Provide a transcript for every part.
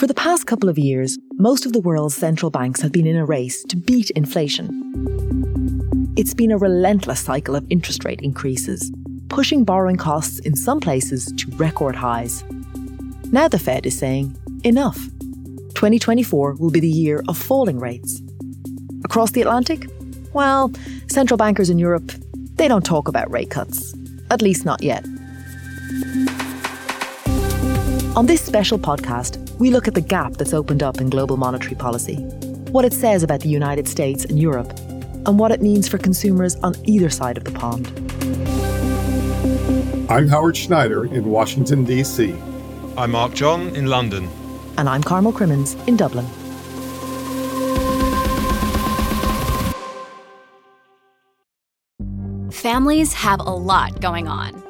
For the past couple of years, most of the world's central banks have been in a race to beat inflation. It's been a relentless cycle of interest rate increases, pushing borrowing costs in some places to record highs. Now the Fed is saying, enough. 2024 will be the year of falling rates. Across the Atlantic? Well, central bankers in Europe, they don't talk about rate cuts. At least not yet. On this special podcast, we look at the gap that's opened up in global monetary policy, what it says about the United States and Europe, and what it means for consumers on either side of the pond. I'm Howard Schneider in Washington, D.C. I'm Mark John in London. And I'm Carmel Crimmins in Dublin. Families have a lot going on.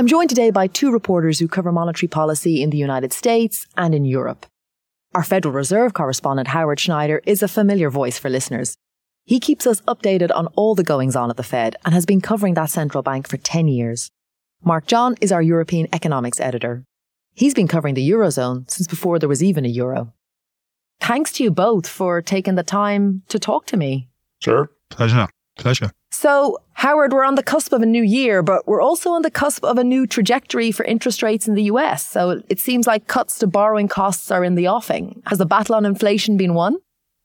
I'm joined today by two reporters who cover monetary policy in the United States and in Europe. Our Federal Reserve correspondent, Howard Schneider, is a familiar voice for listeners. He keeps us updated on all the goings on at the Fed and has been covering that central bank for 10 years. Mark John is our European economics editor. He's been covering the Eurozone since before there was even a euro. Thanks to you both for taking the time to talk to me. Sure. Pleasure. Pleasure. So, Howard, we're on the cusp of a new year, but we're also on the cusp of a new trajectory for interest rates in the US. So it seems like cuts to borrowing costs are in the offing. Has the battle on inflation been won?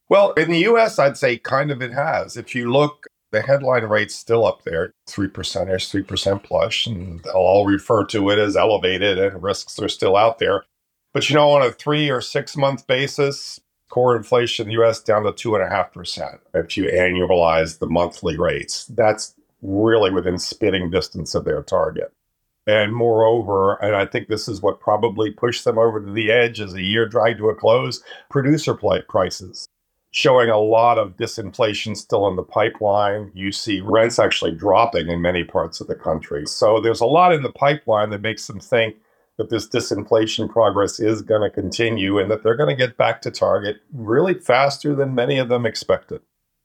Well, in the US, I'd say kind of it has. If you look, the headline rate's still up there, 3% ish, 3% plus, and they'll all refer to it as elevated and risks are still out there. But you know, on a three or six month basis, core inflation in the US down to 2.5% if you annualize the monthly rates. That's really within spitting distance of their target. And moreover, and I think this is what probably pushed them over to the edge as the year dragged to a close, producer prices showing a lot of disinflation still in the pipeline. You see rents actually dropping in many parts of the country. So there's a lot in the pipeline that makes them think that this disinflation progress is going to continue and that they're going to get back to target really faster than many of them expected.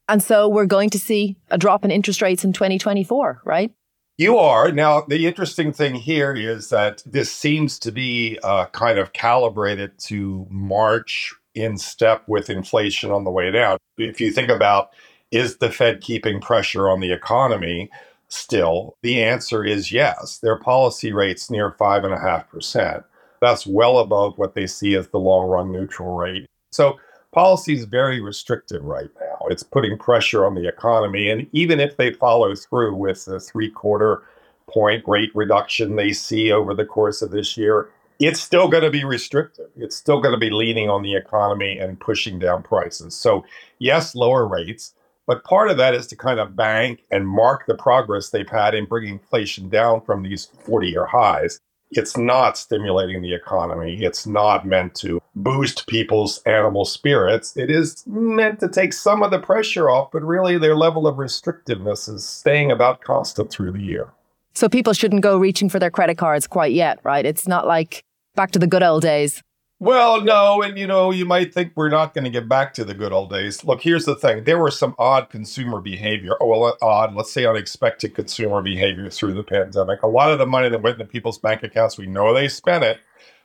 And so we're going to see a drop in interest rates in 2024, right? You are. Now, the interesting thing here is that this seems to be uh, kind of calibrated to march in step with inflation on the way down. If you think about is the Fed keeping pressure on the economy? Still? The answer is yes. Their policy rate's near 5.5%. That's well above what they see as the long run neutral rate. So policy is very restrictive right now. It's putting pressure on the economy. And even if they follow through with the three quarter point rate reduction they see over the course of this year, it's still going to be restrictive. It's still going to be leaning on the economy and pushing down prices. So, yes, lower rates. But part of that is to kind of bank and mark the progress they've had in bringing inflation down from these 40 year highs. It's not stimulating the economy. It's not meant to boost people's animal spirits. It is meant to take some of the pressure off, but really their level of restrictiveness is staying about constant through the year. So people shouldn't go reaching for their credit cards quite yet, right? It's not like back to the good old days. Well, no, and you know, you might think we're not going to get back to the good old days. Look, here's the thing: there was some odd consumer behavior. Oh, well, uh, odd, let's say unexpected consumer behavior through the pandemic. A lot of the money that went into people's bank accounts, we know they spent it.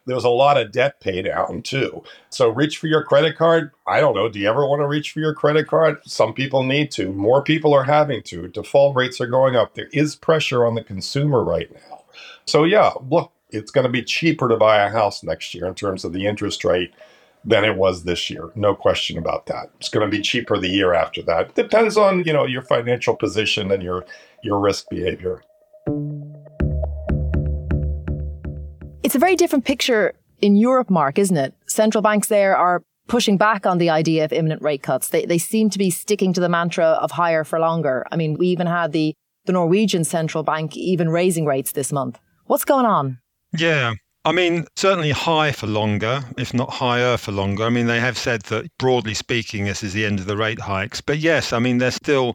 There was a lot of debt pay down too. So reach for your credit card. I don't know. Do you ever want to reach for your credit card? Some people need to. More people are having to. Default rates are going up. There is pressure on the consumer right now. So yeah, look, it's going to be cheaper to buy a house next year in terms of the interest rate than it was this year. No question about that. It's going to be cheaper the year after that. Depends on, you know, your financial position and your your risk behavior. It's a very different picture in Europe, Mark, isn't it? Central banks there are pushing back on the idea of imminent rate cuts. They they seem to be sticking to the mantra of higher for longer. I mean, we even had the the Norwegian central bank even raising rates this month. What's going on? Yeah. I mean, certainly high for longer, if not higher for longer. I mean, they have said that broadly speaking, this is the end of the rate hikes. But yes, I mean, they're still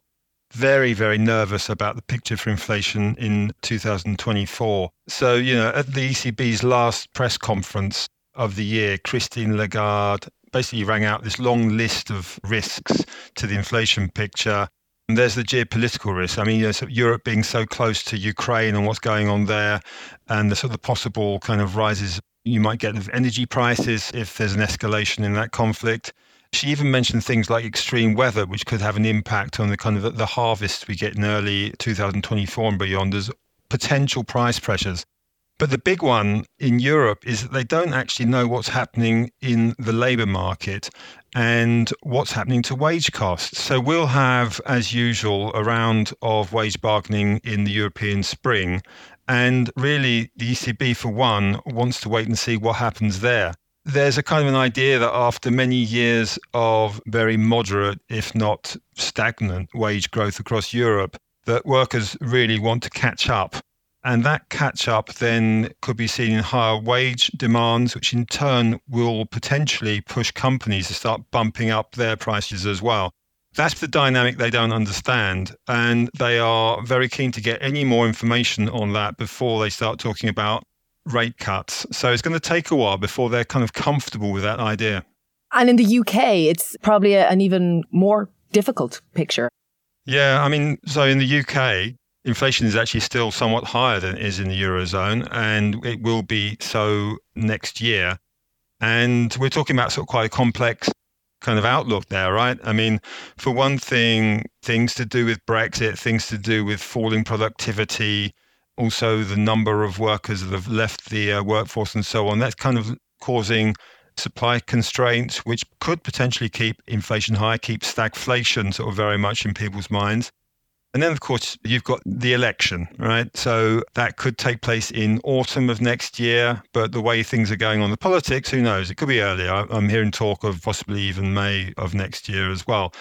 very, very nervous about the picture for inflation in 2024. So, you know, at the ECB's last press conference of the year, Christine Lagarde basically rang out this long list of risks to the inflation picture. There's the geopolitical risk. I mean, you know, Europe being so close to Ukraine and what's going on there, and the sort of possible kind of rises you might get of energy prices if there's an escalation in that conflict. She even mentioned things like extreme weather, which could have an impact on the kind of the harvest we get in early 2024 and beyond as potential price pressures. But the big one in Europe is that they don't actually know what's happening in the labour market and what's happening to wage costs. So we'll have, as usual, a round of wage bargaining in the European spring. And really, the ECB, for one, wants to wait and see what happens there. There's a kind of an idea that after many years of very moderate, if not stagnant, wage growth across Europe, that workers really want to catch up and that catch up then could be seen in higher wage demands, which in turn will potentially push companies to start bumping up their prices as well. That's the dynamic they don't understand. And they are very keen to get any more information on that before they start talking about rate cuts. So it's going to take a while before they're kind of comfortable with that idea. And in the UK, it's probably an even more difficult picture. Yeah, I mean, so in the UK, inflation is actually still somewhat higher than it is in the Eurozone, and it will be so next year. And we're talking about sort of quite a complex kind of outlook there, right? I mean, for one thing, things to do with Brexit, things to do with falling productivity, also the number of workers that have left the uh, workforce and so on. That's kind of causing supply constraints, which could potentially keep inflation high, keep stagflation sort of very much in people's minds. And then, of course, you've got the election, right? So that could take place in autumn of next year. But the way things are going on the politics, who knows? It could be earlier. I'm hearing talk of possibly even May of next year as well.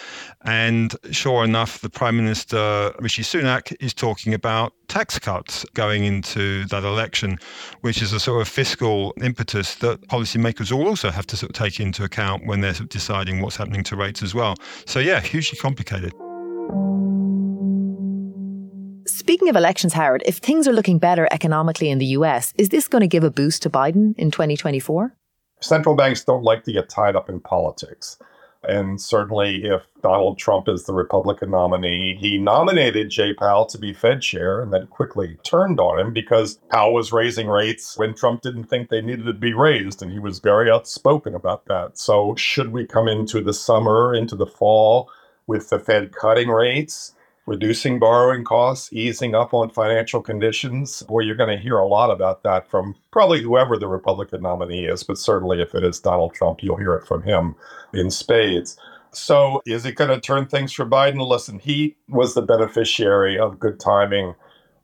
And sure enough, the Prime Minister, Rishi Sunak, is talking about tax cuts going into that election, which is a sort of fiscal impetus that policymakers will also have to sort of take into account when they're deciding what's happening to rates as well. So, yeah, hugely complicated. Speaking of elections, Howard, if things are looking better economically in the US, is this going to give a boost to Biden in 2024? Central banks don't like to get tied up in politics. And certainly, if Donald Trump is the Republican nominee, he nominated Jay Powell to be Fed chair and then quickly turned on him because Powell was raising rates when Trump didn't think they needed to be raised. And he was very outspoken about that. So, should we come into the summer, into the fall with the Fed cutting rates? Reducing borrowing costs, easing up on financial conditions. Boy, you're going to hear a lot about that from probably whoever the Republican nominee is, but certainly if it is Donald Trump, you'll hear it from him in spades. So, is it going to turn things for Biden? Listen, he was the beneficiary of good timing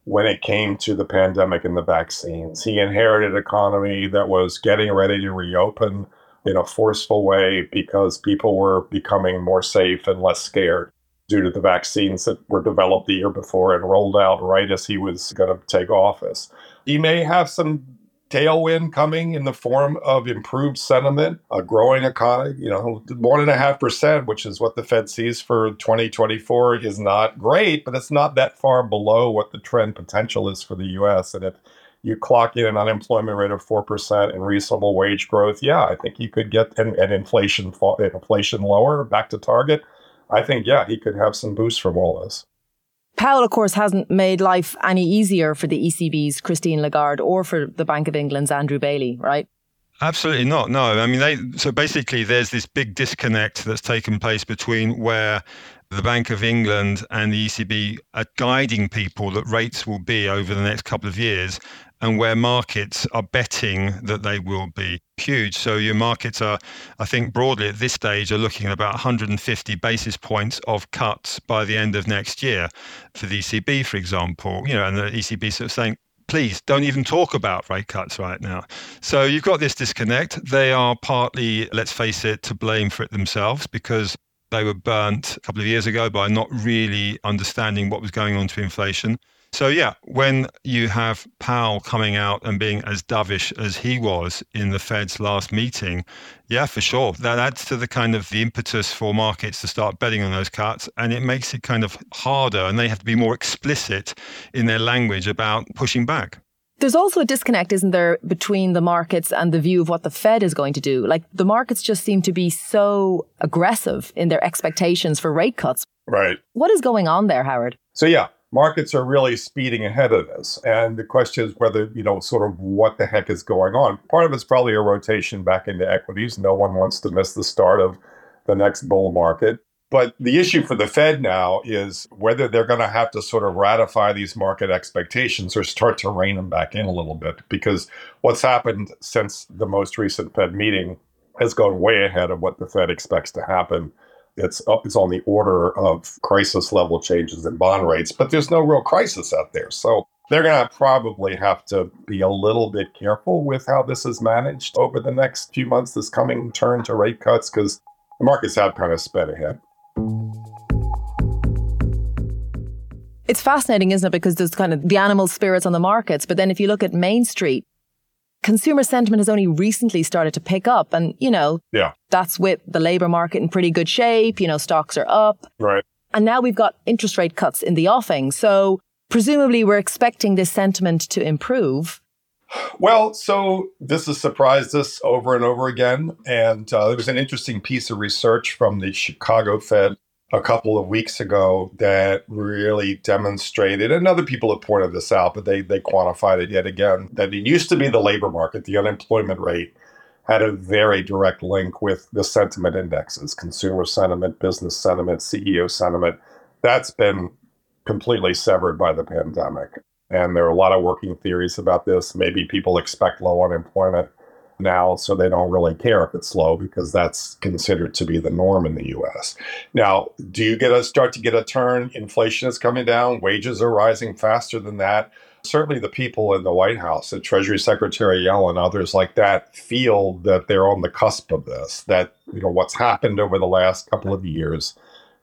when it came to the pandemic and the vaccines. He inherited an economy that was getting ready to reopen in a forceful way because people were becoming more safe and less scared due to the vaccines that were developed the year before and rolled out right as he was going to take office. He may have some tailwind coming in the form of improved sentiment, a growing economy. You know, one and a half percent, which is what the Fed sees for 2024, is not great, but it's not that far below what the trend potential is for the U.S. And if you clock in an unemployment rate of 4% and reasonable wage growth, yeah, I think you could get an, an inflation inflation lower back to target. I think, yeah, he could have some boost from all this. Powell, of course, hasn't made life any easier for the ECB's Christine Lagarde or for the Bank of England's Andrew Bailey, right? Absolutely not. No, I mean, they, so basically, there's this big disconnect that's taken place between where the Bank of England and the ECB are guiding people that rates will be over the next couple of years, and where markets are betting that they will be huge. So your markets are, I think, broadly at this stage are looking at about 150 basis points of cuts by the end of next year for the ECB, for example. You know, and the ECB sort of saying, please don't even talk about rate cuts right now. So you've got this disconnect. They are partly, let's face it, to blame for it themselves because they were burnt a couple of years ago by not really understanding what was going on to inflation. So, yeah, when you have Powell coming out and being as dovish as he was in the Fed's last meeting, yeah, for sure. That adds to the kind of the impetus for markets to start betting on those cuts. And it makes it kind of harder. And they have to be more explicit in their language about pushing back. There's also a disconnect, isn't there, between the markets and the view of what the Fed is going to do? Like the markets just seem to be so aggressive in their expectations for rate cuts. Right. What is going on there, Howard? So, yeah, markets are really speeding ahead of this. And the question is whether, you know, sort of what the heck is going on. Part of it's probably a rotation back into equities. No one wants to miss the start of the next bull market. But the issue for the Fed now is whether they're going to have to sort of ratify these market expectations or start to rein them back in a little bit. Because what's happened since the most recent Fed meeting has gone way ahead of what the Fed expects to happen it's up it's on the order of crisis level changes in bond rates but there's no real crisis out there so they're going to probably have to be a little bit careful with how this is managed over the next few months this coming turn to rate cuts because the markets have kind of sped ahead it's fascinating, isn't it? Because there's kind of the animal spirits on the markets. But then if you look at Main Street, consumer sentiment has only recently started to pick up. And, you know, yeah. that's with the labor market in pretty good shape. You know, stocks are up. Right. And now we've got interest rate cuts in the offing. So presumably we're expecting this sentiment to improve. Well, so this has surprised us over and over again. And uh, there was an interesting piece of research from the Chicago Fed a couple of weeks ago that really demonstrated, and other people have pointed this out, but they, they quantified it yet again, that it used to be the labor market, the unemployment rate had a very direct link with the sentiment indexes, consumer sentiment, business sentiment, CEO sentiment. That's been completely severed by the pandemic. And there are a lot of working theories about this. Maybe people expect low unemployment now, so they don't really care if it's low because that's considered to be the norm in the US. Now, do you get a start to get a turn? Inflation is coming down, wages are rising faster than that. Certainly, the people in the White House, the Treasury Secretary Yellen, others like that, feel that they're on the cusp of this. That you know what's happened over the last couple of years,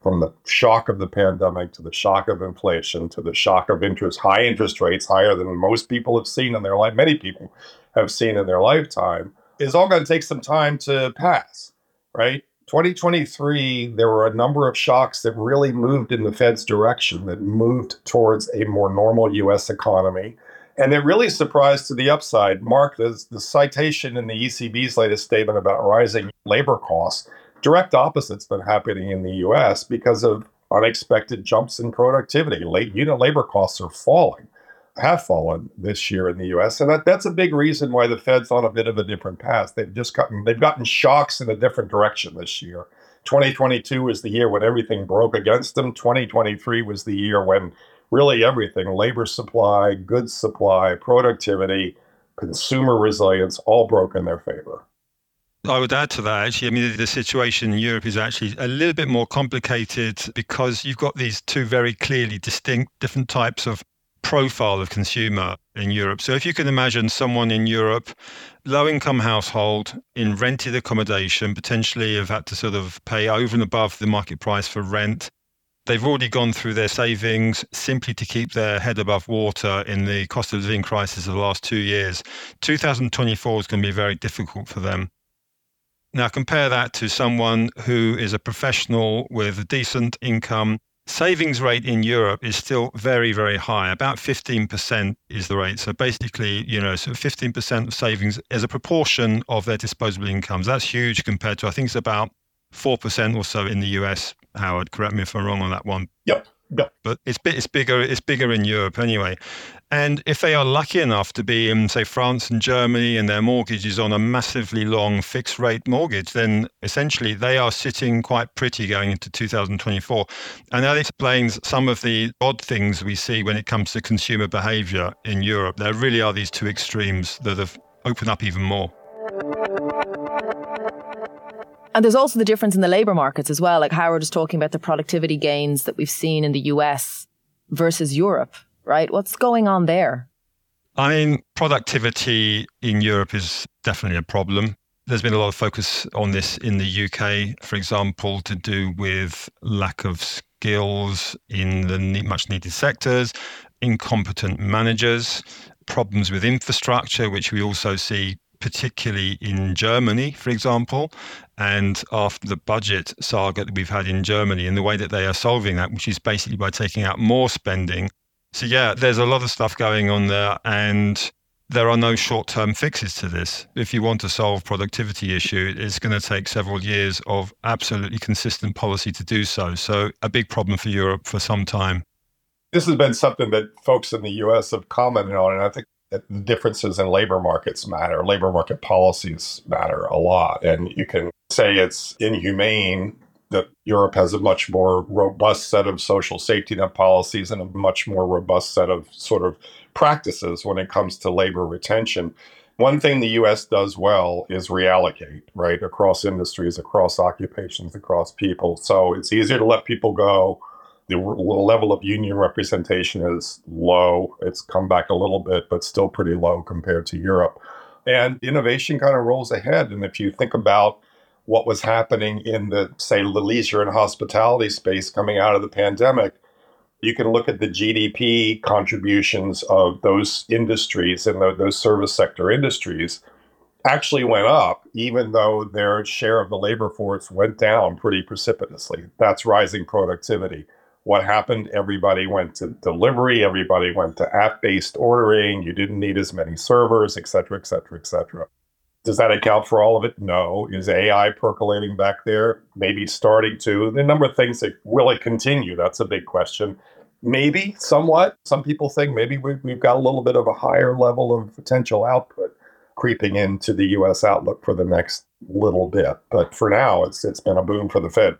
from the shock of the pandemic to the shock of inflation to the shock of interest, high interest rates, higher than most people have seen in their life. Many people have seen in their lifetime is all going to take some time to pass, right? 2023, there were a number of shocks that really moved in the Fed's direction, that moved towards a more normal US economy. And it really surprised to the upside. Mark, the, the citation in the ECB's latest statement about rising labor costs, direct opposite's been happening in the US because of unexpected jumps in productivity. Late unit labor costs are falling have fallen this year in the U.S., and that, that's a big reason why the Fed's on a bit of a different path. They've just gotten they've gotten shocks in a different direction this year. 2022 was the year when everything broke against them. 2023 was the year when really everything labor supply, goods supply, productivity, consumer resilience all broke in their favor. I would add to that, actually. I mean, the situation in Europe is actually a little bit more complicated because you've got these two very clearly distinct different types of profile of consumer in Europe. So if you can imagine someone in Europe, low income household in rented accommodation, potentially have had to sort of pay over and above the market price for rent. They've already gone through their savings simply to keep their head above water in the cost of living crisis of the last two years. 2024 is going to be very difficult for them. Now, compare that to someone who is a professional with a decent income, savings rate in Europe is still very, very high. About 15% is the rate. So basically, you know, so 15% of savings as a proportion of their disposable incomes. That's huge compared to, I think it's about 4% or so in the US. Howard, correct me if I'm wrong on that one. Yep. But it's it's bigger it's bigger in Europe anyway. And if they are lucky enough to be in, say, France and Germany, and their mortgage is on a massively long fixed rate mortgage, then essentially they are sitting quite pretty going into 2024. And that explains some of the odd things we see when it comes to consumer behavior in Europe. There really are these two extremes that have opened up even more. And there's also the difference in the labor markets as well. Like Howard is talking about the productivity gains that we've seen in the US versus Europe, right? What's going on there? I mean, productivity in Europe is definitely a problem. There's been a lot of focus on this in the UK, for example, to do with lack of skills in the much needed sectors. incompetent managers, problems with infrastructure, which we also see particularly in Germany, for example, and after the budget saga that we've had in Germany and the way that they are solving that, which is basically by taking out more spending. So, yeah, there's a lot of stuff going on there. And there are no short term fixes to this. If you want to solve productivity issue, it's going to take several years of absolutely consistent policy to do so. So a big problem for Europe for some time. This has been something that folks in the US have commented on, and I think the differences in labor markets matter. Labor market policies matter a lot. And you can say it's inhumane that Europe has a much more robust set of social safety net policies and a much more robust set of sort of practices when it comes to labor retention. One thing the US does well is reallocate, right, across industries, across occupations, across people. So it's easier to let people go. The level of union representation is low. It's come back a little bit, but still pretty low compared to Europe. And innovation kind of rolls ahead. And if you think about what was happening in the, say, the leisure and hospitality space coming out of the pandemic, you can look at the GDP contributions of those industries and those service sector industries actually went up, even though their share of the labor force went down pretty precipitously. That's rising productivity. What happened? Everybody went to delivery, everybody went to app based ordering, you didn't need as many servers, et cetera, et cetera, et cetera. Does that account for all of it? No. Is AI percolating back there? Maybe starting to. The number of things that will it continue? That's a big question. Maybe somewhat. Some people think maybe we've got a little bit of a higher level of potential output creeping into the U.S. outlook for the next little bit. But for now, it's it's been a boom for the Fed.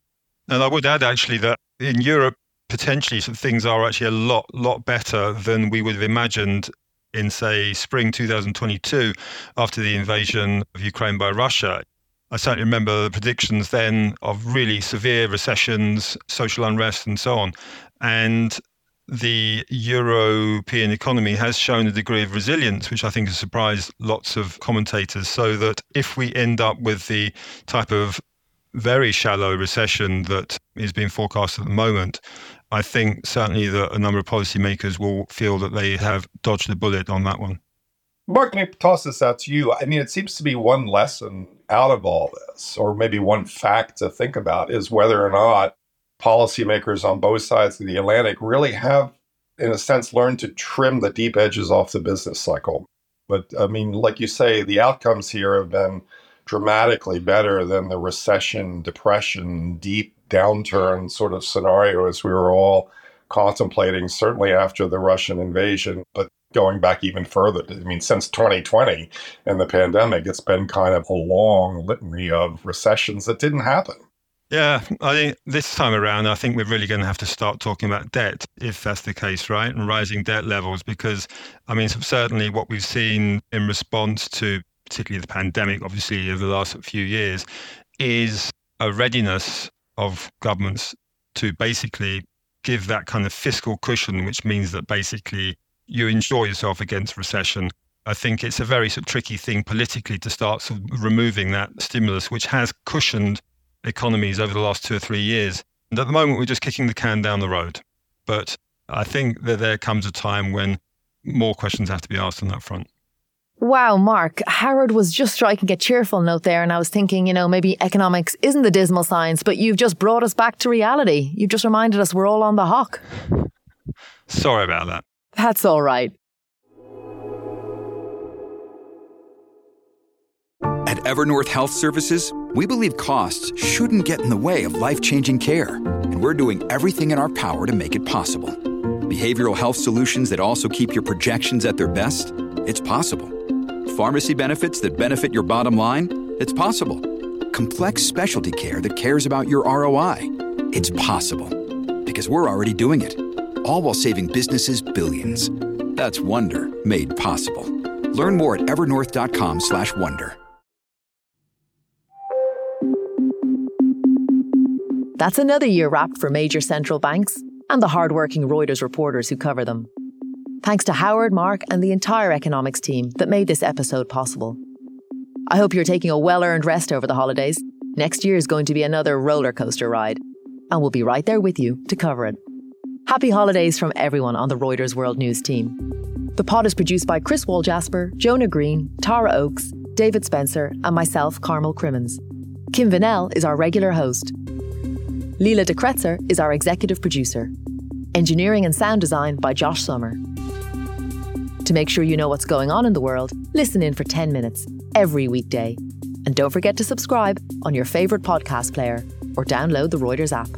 And I would add actually that in Europe, potentially some things are actually a lot lot better than we would have imagined in, say, spring 2022 after the invasion of Ukraine by Russia. I certainly remember the predictions then of really severe recessions, social unrest, and so on. And the European economy has shown a degree of resilience, which I think has surprised lots of commentators. So that if we end up with the type of very shallow recession that is being forecast at the moment, I think certainly that a number of policymakers will feel that they have dodged a bullet on that one. Mark, let me toss this out to you. I mean, it seems to be one lesson out of all this, or maybe one fact to think about, is whether or not policymakers on both sides of the Atlantic really have, in a sense, learned to trim the deep edges off the business cycle. But I mean, like you say, the outcomes here have been dramatically better than the recession, depression, deep downturn sort of scenario as we were all contemplating, certainly after the Russian invasion, but going back even further. I mean, since 2020 and the pandemic, it's been kind of a long litany of recessions that didn't happen. Yeah, I think this time around, I think we're really going to have to start talking about debt, if that's the case, right? And rising debt levels, because I mean, certainly what we've seen in response to particularly the pandemic, obviously, over the last few years, is a readiness of governments to basically give that kind of fiscal cushion, which means that basically you insure yourself against recession. I think it's a very sort of tricky thing politically to start sort of removing that stimulus, which has cushioned economies over the last two or three years. And at the moment, we're just kicking the can down the road. But I think that there comes a time when more questions have to be asked on that front. Wow, Mark, Howard was just striking a cheerful note there. And I was thinking, you know, maybe economics isn't the dismal science, but you've just brought us back to reality. You've just reminded us we're all on the hawk. Sorry about that. That's all right. At Evernorth Health Services, we believe costs shouldn't get in the way of life changing care. And we're doing everything in our power to make it possible. Behavioral health solutions that also keep your projections at their best? It's possible Pharmacy benefits that benefit your bottom line? It's possible. Complex specialty care that cares about your ROI? It's possible. Because we're already doing it. All while saving businesses billions. That's Wonder made possible. Learn more at evernorth.com/wonder. That's another year wrapped for major central banks and the hardworking Reuters reporters who cover them. Thanks to Howard, Mark, and the entire economics team that made this episode possible. I hope you're taking a well earned rest over the holidays. Next year is going to be another roller coaster ride, and we'll be right there with you to cover it. Happy holidays from everyone on the Reuters World News team. The pod is produced by Chris Walljasper, Jonah Green, Tara Oakes, David Spencer, and myself, Carmel Crimmins. Kim Vanell is our regular host. Leela de Kretser is our executive producer. Engineering and sound design by Josh Summer. To make sure you know what's going on in the world, listen in for 10 minutes every weekday. And don't forget to subscribe on your favourite podcast player or download the Reuters app.